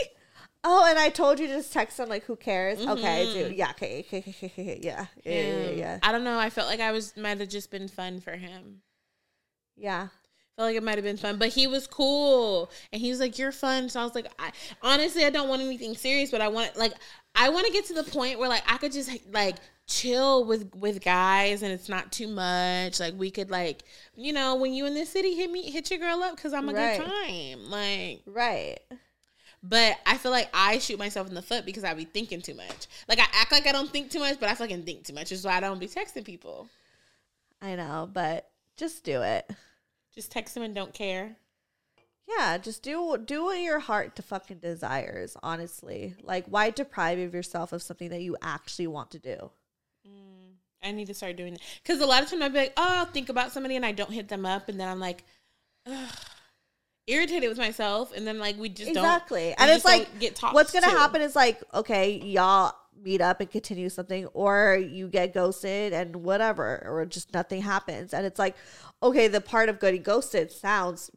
Oh, and I told you to just text him like, who cares? Okay, Mhm. dude. Yeah. Okay. Okay. Okay. okay, okay, Yeah. Yeah. Yeah. Yeah. Yeah. I don't know. I felt like I was might have just been fun for him. yeah. felt like it might have been fun, but he was cool and he was like, "You're fun." So I was like, I honestly, I don't want anything serious, but I want like I want to get to the point where like I could just like chill with with guys and it's not too much. Like we could like you know when you in the city, hit me, hit your girl up because I'm a Right. good time. Like Right. But I feel like I shoot myself in the foot because I be thinking too much. Like I act like I don't think too much, but I fucking think too much. Is why I don't be texting people. I know, but just do it. Just text them and don't care. Yeah, just do do what your heart to fucking desires. Honestly, like why deprive of yourself of something that you actually want to do? Mm, I need to start doing that because a lot of times I'd be like, oh, I'll think about somebody and I don't hit them up, and then I'm like, ugh, irritated with myself, and then like we just exactly, don't exactly and it's like get talked. what's gonna to. happen is like okay, y'all meet up and continue something or you get ghosted and whatever or just nothing happens and it's like okay the part of getting ghosted sounds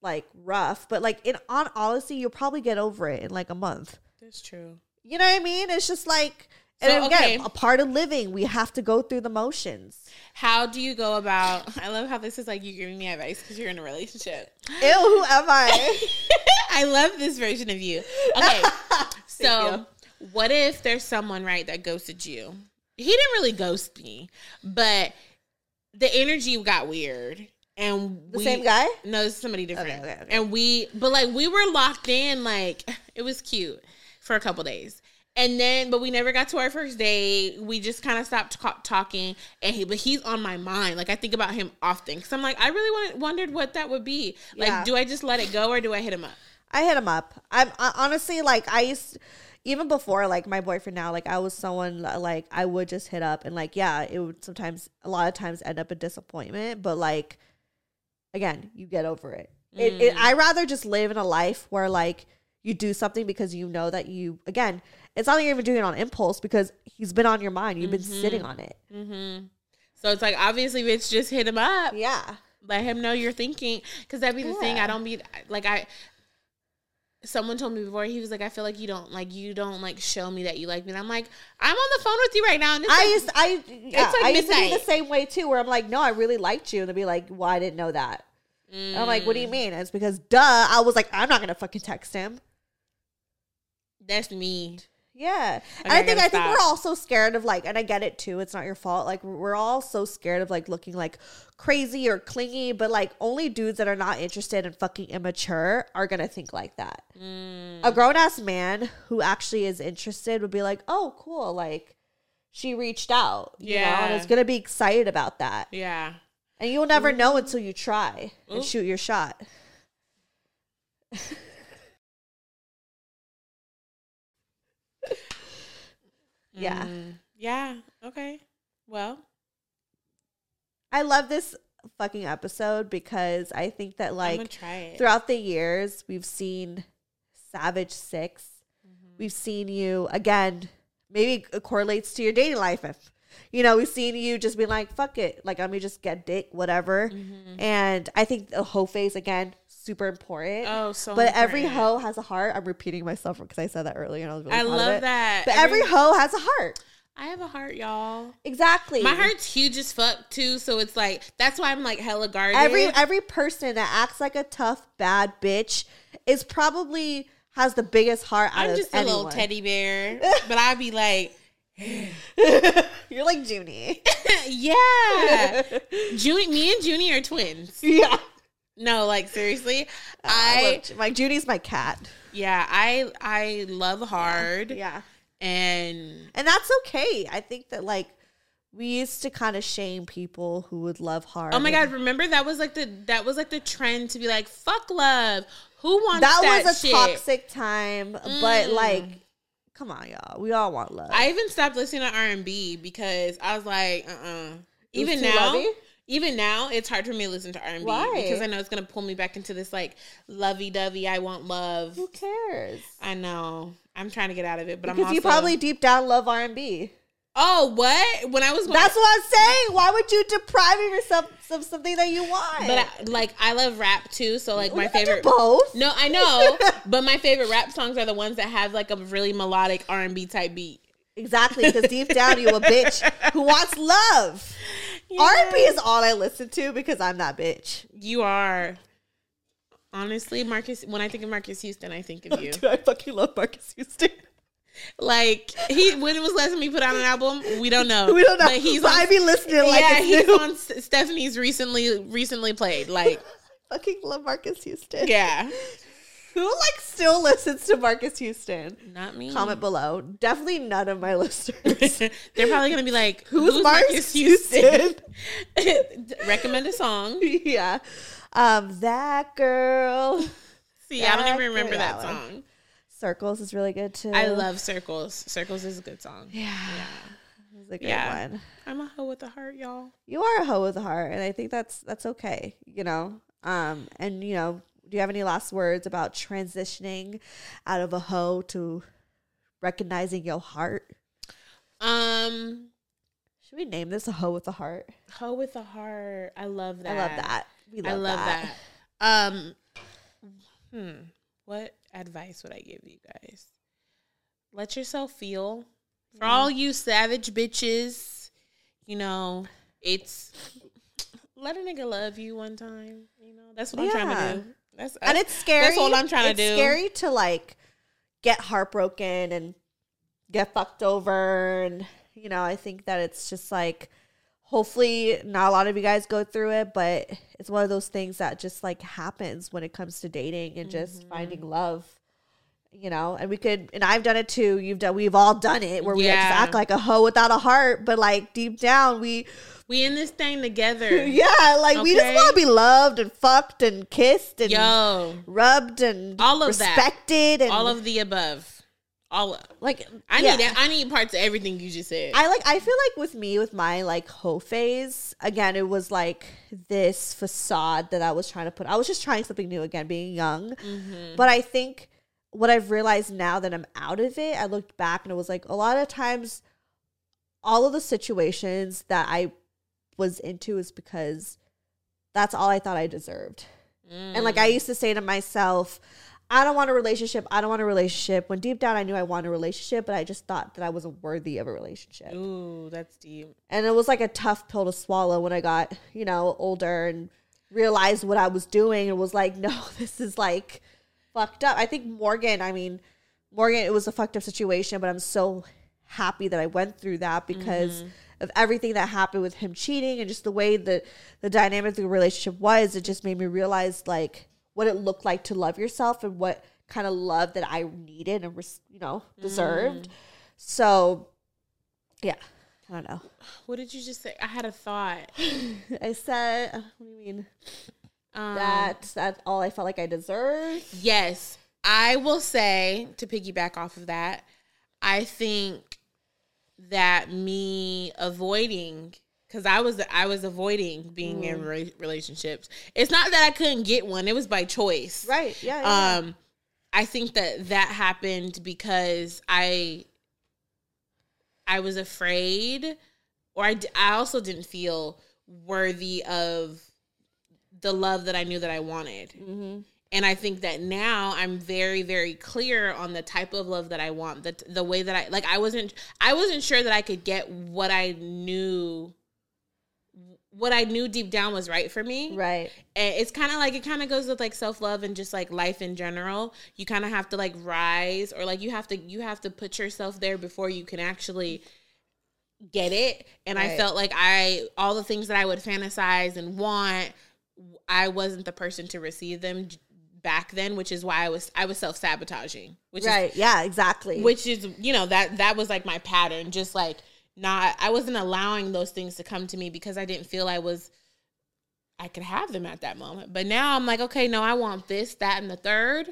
like rough but like in on honesty you'll probably get over it in like a month That's true. you know what i mean it's just like and So, again okay. a part of living we have to go through the motions How do you go about? I love how this is like you giving me advice because you're in a relationship. ew who am i I love this version of you. Okay, so what if there's someone right that ghosted you? He didn't really ghost me, but the energy got weird. And The we, same guy? No, this is somebody different. Okay, okay. And we, but like we were locked in. Like it was cute for a couple days, and then but we never got to our first date. We just kind of stopped talking. And he, but he's on my mind. Like I think about him often because I'm like I really wanted, wondered what that would be. Like, Yeah. do I just let it go or do I hit him up? I hit him up. I'm I, honestly like I used even before like my boyfriend now like I was someone like I would just hit up and like yeah it would sometimes a lot of times end up in disappointment but like again you get over it. It, it mm. I rather just live in a life where like you do something because you know that you again it's not like you're even doing it on impulse because he's been on your mind you've been sitting on it. Mm-hmm. So it's like obviously, bitch, just hit him up. Yeah. Let him know you're thinking, because that'd be the thing. I don't be like I. Someone told me before he was like, I feel like you don't like you don't like show me that you like me. And I'm like, I'm on the phone with you right now, and it's I like- used I yeah, like I used to be the same way too, where I'm like, no, I really liked you, and they'd be like, well, I didn't know that. And I'm like, what do you Mm. mean? It's because duh, I was like, I'm not gonna fucking text him. That's me. Yeah, and I think I think we're all so scared of like, and I get it too. It's not your fault. Like we're all so scared of like looking like crazy or clingy, but like only dudes that are not interested and fucking immature are gonna think like that. Mm. A grown ass man who actually is interested would be like, oh, cool, like she reached out, you know, and Yeah. is gonna be excited about that. Yeah. And you'll never know until you try and Ooh. shoot your shot. yeah. Mm. Yeah. Okay. Well. I love this fucking episode because I think that like try throughout the years we've seen Savage 6 Mm-hmm. We've seen you again. Maybe it correlates to your dating life. If you know, we've seen you just be like, "Fuck it," like let me just get dick, whatever. Mm-hmm. And I think the whole phase again super important. Oh, so but every hoe has a heart. I'm repeating myself because I said that earlier, and I was really I love that. But every, hoe has a heart. I have a heart, y'all. Exactly. My heart's huge as fuck too, so it's like that's why I'm like hella guarded. Every every person that acts like a tough bad bitch is probably has the biggest heart out I'm of just a little teddy bear, but I'd be like, You're like Junie. yeah, Junie. Me and Junie are twins. Yeah. No, like seriously, I I my Judy's my cat. yeah, I I love hard. Yeah. and And that's okay. I think that like we used to kind of shame people who would love hard. oh my god, remember that was like the that was like the trend to be like fuck love. Who wants that, that, was a shit? toxic time, but Mm. like come on, y'all. We all want love. I even stopped listening to R and B because I was like, uh, uh was Even now, lovey? Even now, it's hard for me to listen to R and B Why? because I know it's gonna pull me back into this like lovey dovey. I want love. Who cares? I know. I'm trying to get out of it, but because I'm also, you probably deep down love R and B. Oh, what? When I was That's what I'm saying. Why would you deprive yourself of something that you want? But I, like I love rap too, so like my favorite both. No, I know, but my favorite rap songs are the ones that have like a really melodic R and B type beat. Exactly, because deep down you a bitch who wants love. R&B is all I listen to because I'm that bitch. You are honestly Marques. When I think of Marques Houston, I think of you. I fucking love Marques Houston. Like he, when it was last time he put out an album, we don't know. We don't know, But he's but on, I be listening like yeah, he's new. on Stefanie's recently recently played. Like fucking love Marques Houston. yeah, Who like still listens to Marques Houston? not me. Comment below. Definitely none of my listeners. They're probably gonna be like, Who's, "Who's, Marques, Marques Houston? Houston?" Recommend a song. yeah. Um, that girl. See, I don't even remember girl. that song. Circles is really good too. I love Circles. Circles is a good song. Yeah. It's a good Yeah. one. I'm a hoe with a heart, y'all. You are a hoe with a heart, and I think that's that's okay. You know. Um, and you know, do you have any last words about transitioning out of a hoe to recognizing your heart? Um, Should we name this a hoe with a heart? hoe with a heart. I love that. I love that. We love, I love that. that. Um, hmm. What advice would I give you guys? Let yourself feel. For all you savage bitches, you know, it's let a nigga love you one time. You know, that's what I'm trying to do. That's and it's scary. That's all I'm trying it's to do. scary to like get heartbroken and get fucked over, and you know, I think that it's just like, hopefully, not a lot of you guys go through it, but it's one of those things that just like happens when it comes to dating and just Mm-hmm. finding love. You know, and we could, and I've done it too. You've done, we've all done it, where we just Yeah. act like a hoe without a heart, but like deep down, we We in this thing together. yeah, like we just want to be loved and fucked and kissed and Yo, rubbed and all of that. respected and all of the above. All of. like I yeah. need I need parts of everything you just said. I like I feel like with me with my like hoe phase again it was like this facade that I was trying to put I was just trying something new again being young Mm-hmm. but I think what I've realized now that I'm out of it I looked back and it was like a lot of times all of the situations that I was into is because that's all I thought I deserved and like I Mm. used to say to myself, I don't want a relationship. I don't want a relationship. When deep down I knew I wanted a relationship, but I just thought that I wasn't worthy of a relationship. Ooh, that's deep. And it was like a tough pill to swallow when I got, you know, older and realized what I was doing and was like, no, this is like fucked up. I think Morgan, I mean, Morgan, it was a fucked up situation, but I'm so happy that I went through that because mm-hmm. of everything that happened with him cheating and just the way that the dynamic of the relationship was. It just made me realize like what it looked like to love yourself and what kind of love that I needed and you know deserved. Mm. So, yeah, I don't know. What did you just say? I had a thought. I said, what do you mean? Um, that that's all I felt like I deserved. Yes, I will say to piggyback off of that, I think that me avoiding because I was I was avoiding being in re- relationships. It's not that I couldn't get one; it was by choice. Right? Yeah. yeah. Um, I think that that happened because I I was afraid, or I, d- I also didn't feel worthy of the love that I knew that I wanted. Mm-hmm. And I think that now I'm very, very clear on the type of love that I want. The the way that I like I wasn't I wasn't sure that I could get what I knew what I knew deep down was right for me. right. And it's kind of like it kind of goes with like self-love and just like life in general. You kind of have to like rise or like you have to you have to put yourself there before you can actually get it. And I felt like I all the things that I would fantasize and want I wasn't the person to receive them back then, which is why I was I was self-sabotaging, which is Right. yeah. Exactly. which is you know that that was like my pattern just like not i wasn't allowing those things to come to me because i didn't feel i was i could have them at that moment but now i'm like okay no i want this that and the third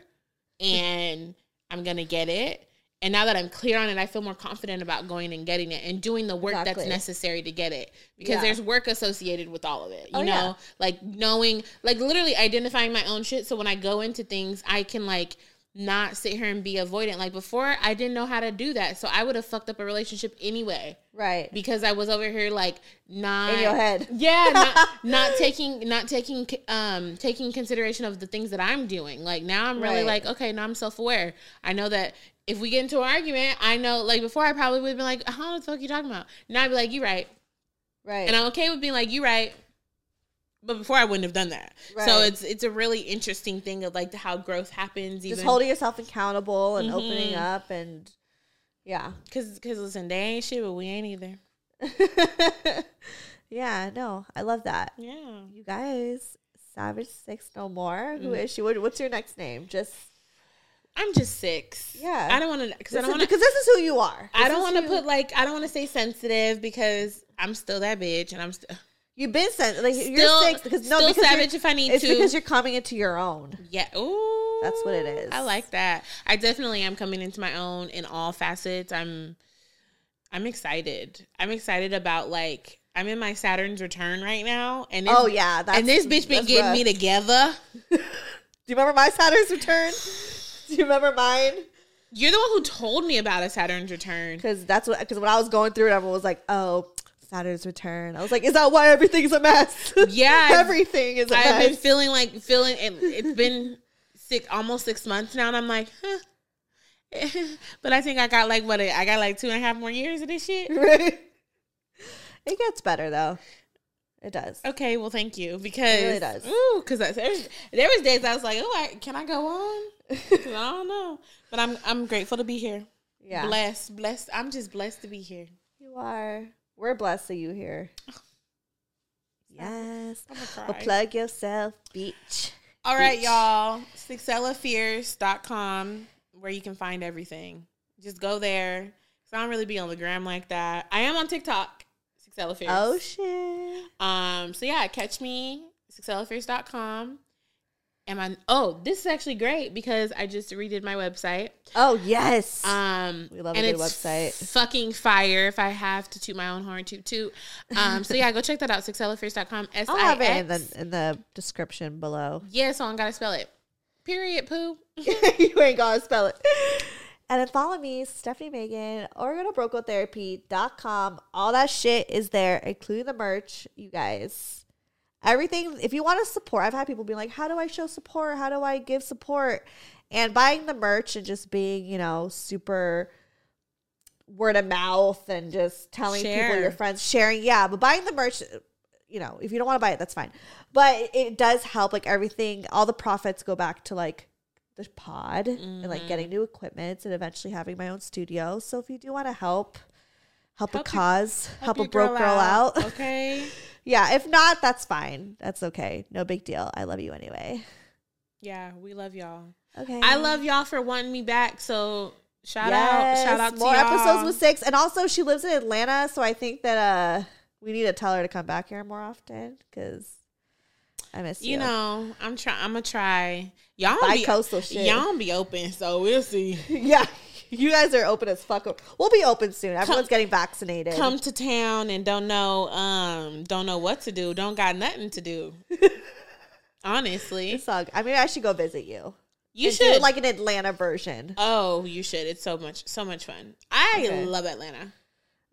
and i'm gonna get it and now that i'm clear on it i feel more confident about going and getting it and doing the work Exactly. that's necessary to get it because Yeah. there's work associated with all of it you Oh, know yeah. like knowing like literally identifying my own shit so when i go into things i can like not sit here and be avoidant like before i didn't know how to do that so i would have fucked up a relationship anyway right. because i was over here like not In your head. yeah not, not taking not taking um taking consideration of the things that i'm doing like now i'm really Right. like okay now i'm self-aware i know that if we get into an argument i know like before i probably would have been like how the fuck you talking about now i'd be like you right Right. and I'm okay with being like, you right. But before I wouldn't have done that. So it's it's a really interesting thing of like how growth happens. just holding yourself accountable and opening Mhm. up and yeah. because because listen, they ain't shit, but we ain't either. yeah. No, I love that. Yeah. You guys, Savage Six No More. Who Mm. is she? What, what's your next name? Just I'm just six. Yeah. I don't want to because I this don't is- want to because this is who you are. I don't want to put like I don't want to say sensitive because I'm still that bitch and I'm still You've been sent like you're six because no still because savage if I need it's to. because you're coming into your own. yeah. Ooh, That's what it is. I like that. I definitely am coming into my own in all facets. I'm I'm excited. I'm excited about like I'm in my Saturn's return right now, and this, Oh yeah, that's, and this bitch been getting rough. me together. Do you remember my Saturn's return? Do you remember mine? You're the one who told me about a Saturn's return. because that's what because when I was going through it, everyone was like, "Oh, Saturn's return." I was like, "Is that why everything's a mess?" Yeah, everything is a I've been feeling like feeling it, it's been six almost six months now, and I'm like, huh. but I think I got like what I got like two and a half more years of this shit. it gets better though. It does. Okay, well, thank you because It really does. Ooh, because there was, there was days I was like, oh, I, can I go on? I don't know, but I'm I'm grateful to be here. Yeah. blessed, blessed. I'm just blessed to be here. You are. We're blessed that you here. Yes. I'm gonna cry. Well, plug yourself, bitch. All right, y'all. Sixelaafiercee.com, where you can find everything. Just go there. 'Cause I don't really be on the gram like that. I am on TikTok, Sixelaafiercee. Oh shit. Um, so yeah, catch me, Sixelaafiercee.com. Am I oh, this is actually great because I just redid my website. Oh yes. Um We love a good it's website. Fucking fire if I have to toot my own horn, toot toot. Um, so yeah, go check that out, Sixelaafiercee.com. S I'll I have it in the in the description below. Yeah, so I gotta spell it. Period, poo. you ain't gotta spell it. And then follow me, Stefanie Maegan, or go to brokegirltherapy.com. All that shit is there, including the merch, you guys. Everything, if you want to support, I've had people be like, How do I show support? How do I give support? And buying the merch and just being, you know, super word of mouth and just telling people your friends, sharing. Yeah, but buying the merch, you know, if you don't want to buy it, that's fine. But it does help. Like everything, all the profits go back to like the pod and like Mm-hmm. getting new equipment and eventually having my own studio. So if you do want to help, help, Help a cause, help, your a broke girl, out. Okay. yeah, if not, that's fine. That's okay. No big deal. I love you anyway. Yeah, we love y'all. Okay. I love y'all for wanting me back. So shout Yes, out, shout out to more episodes with six, and also she lives in Atlanta, so I think that uh we need to tell her to come back here more often because I miss you. You know, I'm trying. I'm gonna try. Y'all be, Bi-coastal shit. Y'all be open, so we'll see. yeah, you guys are open as fuck. We'll be open soon. Everyone's getting vaccinated. Come to town and don't know, um, don't know what to do. Don't got nothing to do. Honestly, It's all, I mean, I should go visit you. you should like an Atlanta version. Oh, you should. It's so much, so much fun. I Okay. love Atlanta.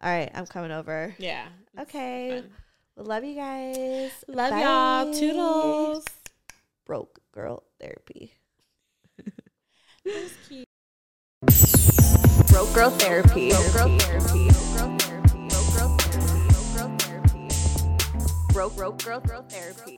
All right, I'm coming over. Yeah. Okay. Well, love you guys. Love y'all. Toodles. Broke girl therapy. Broke girl therapy. Girl therapy. Broke broke girl girl therapy.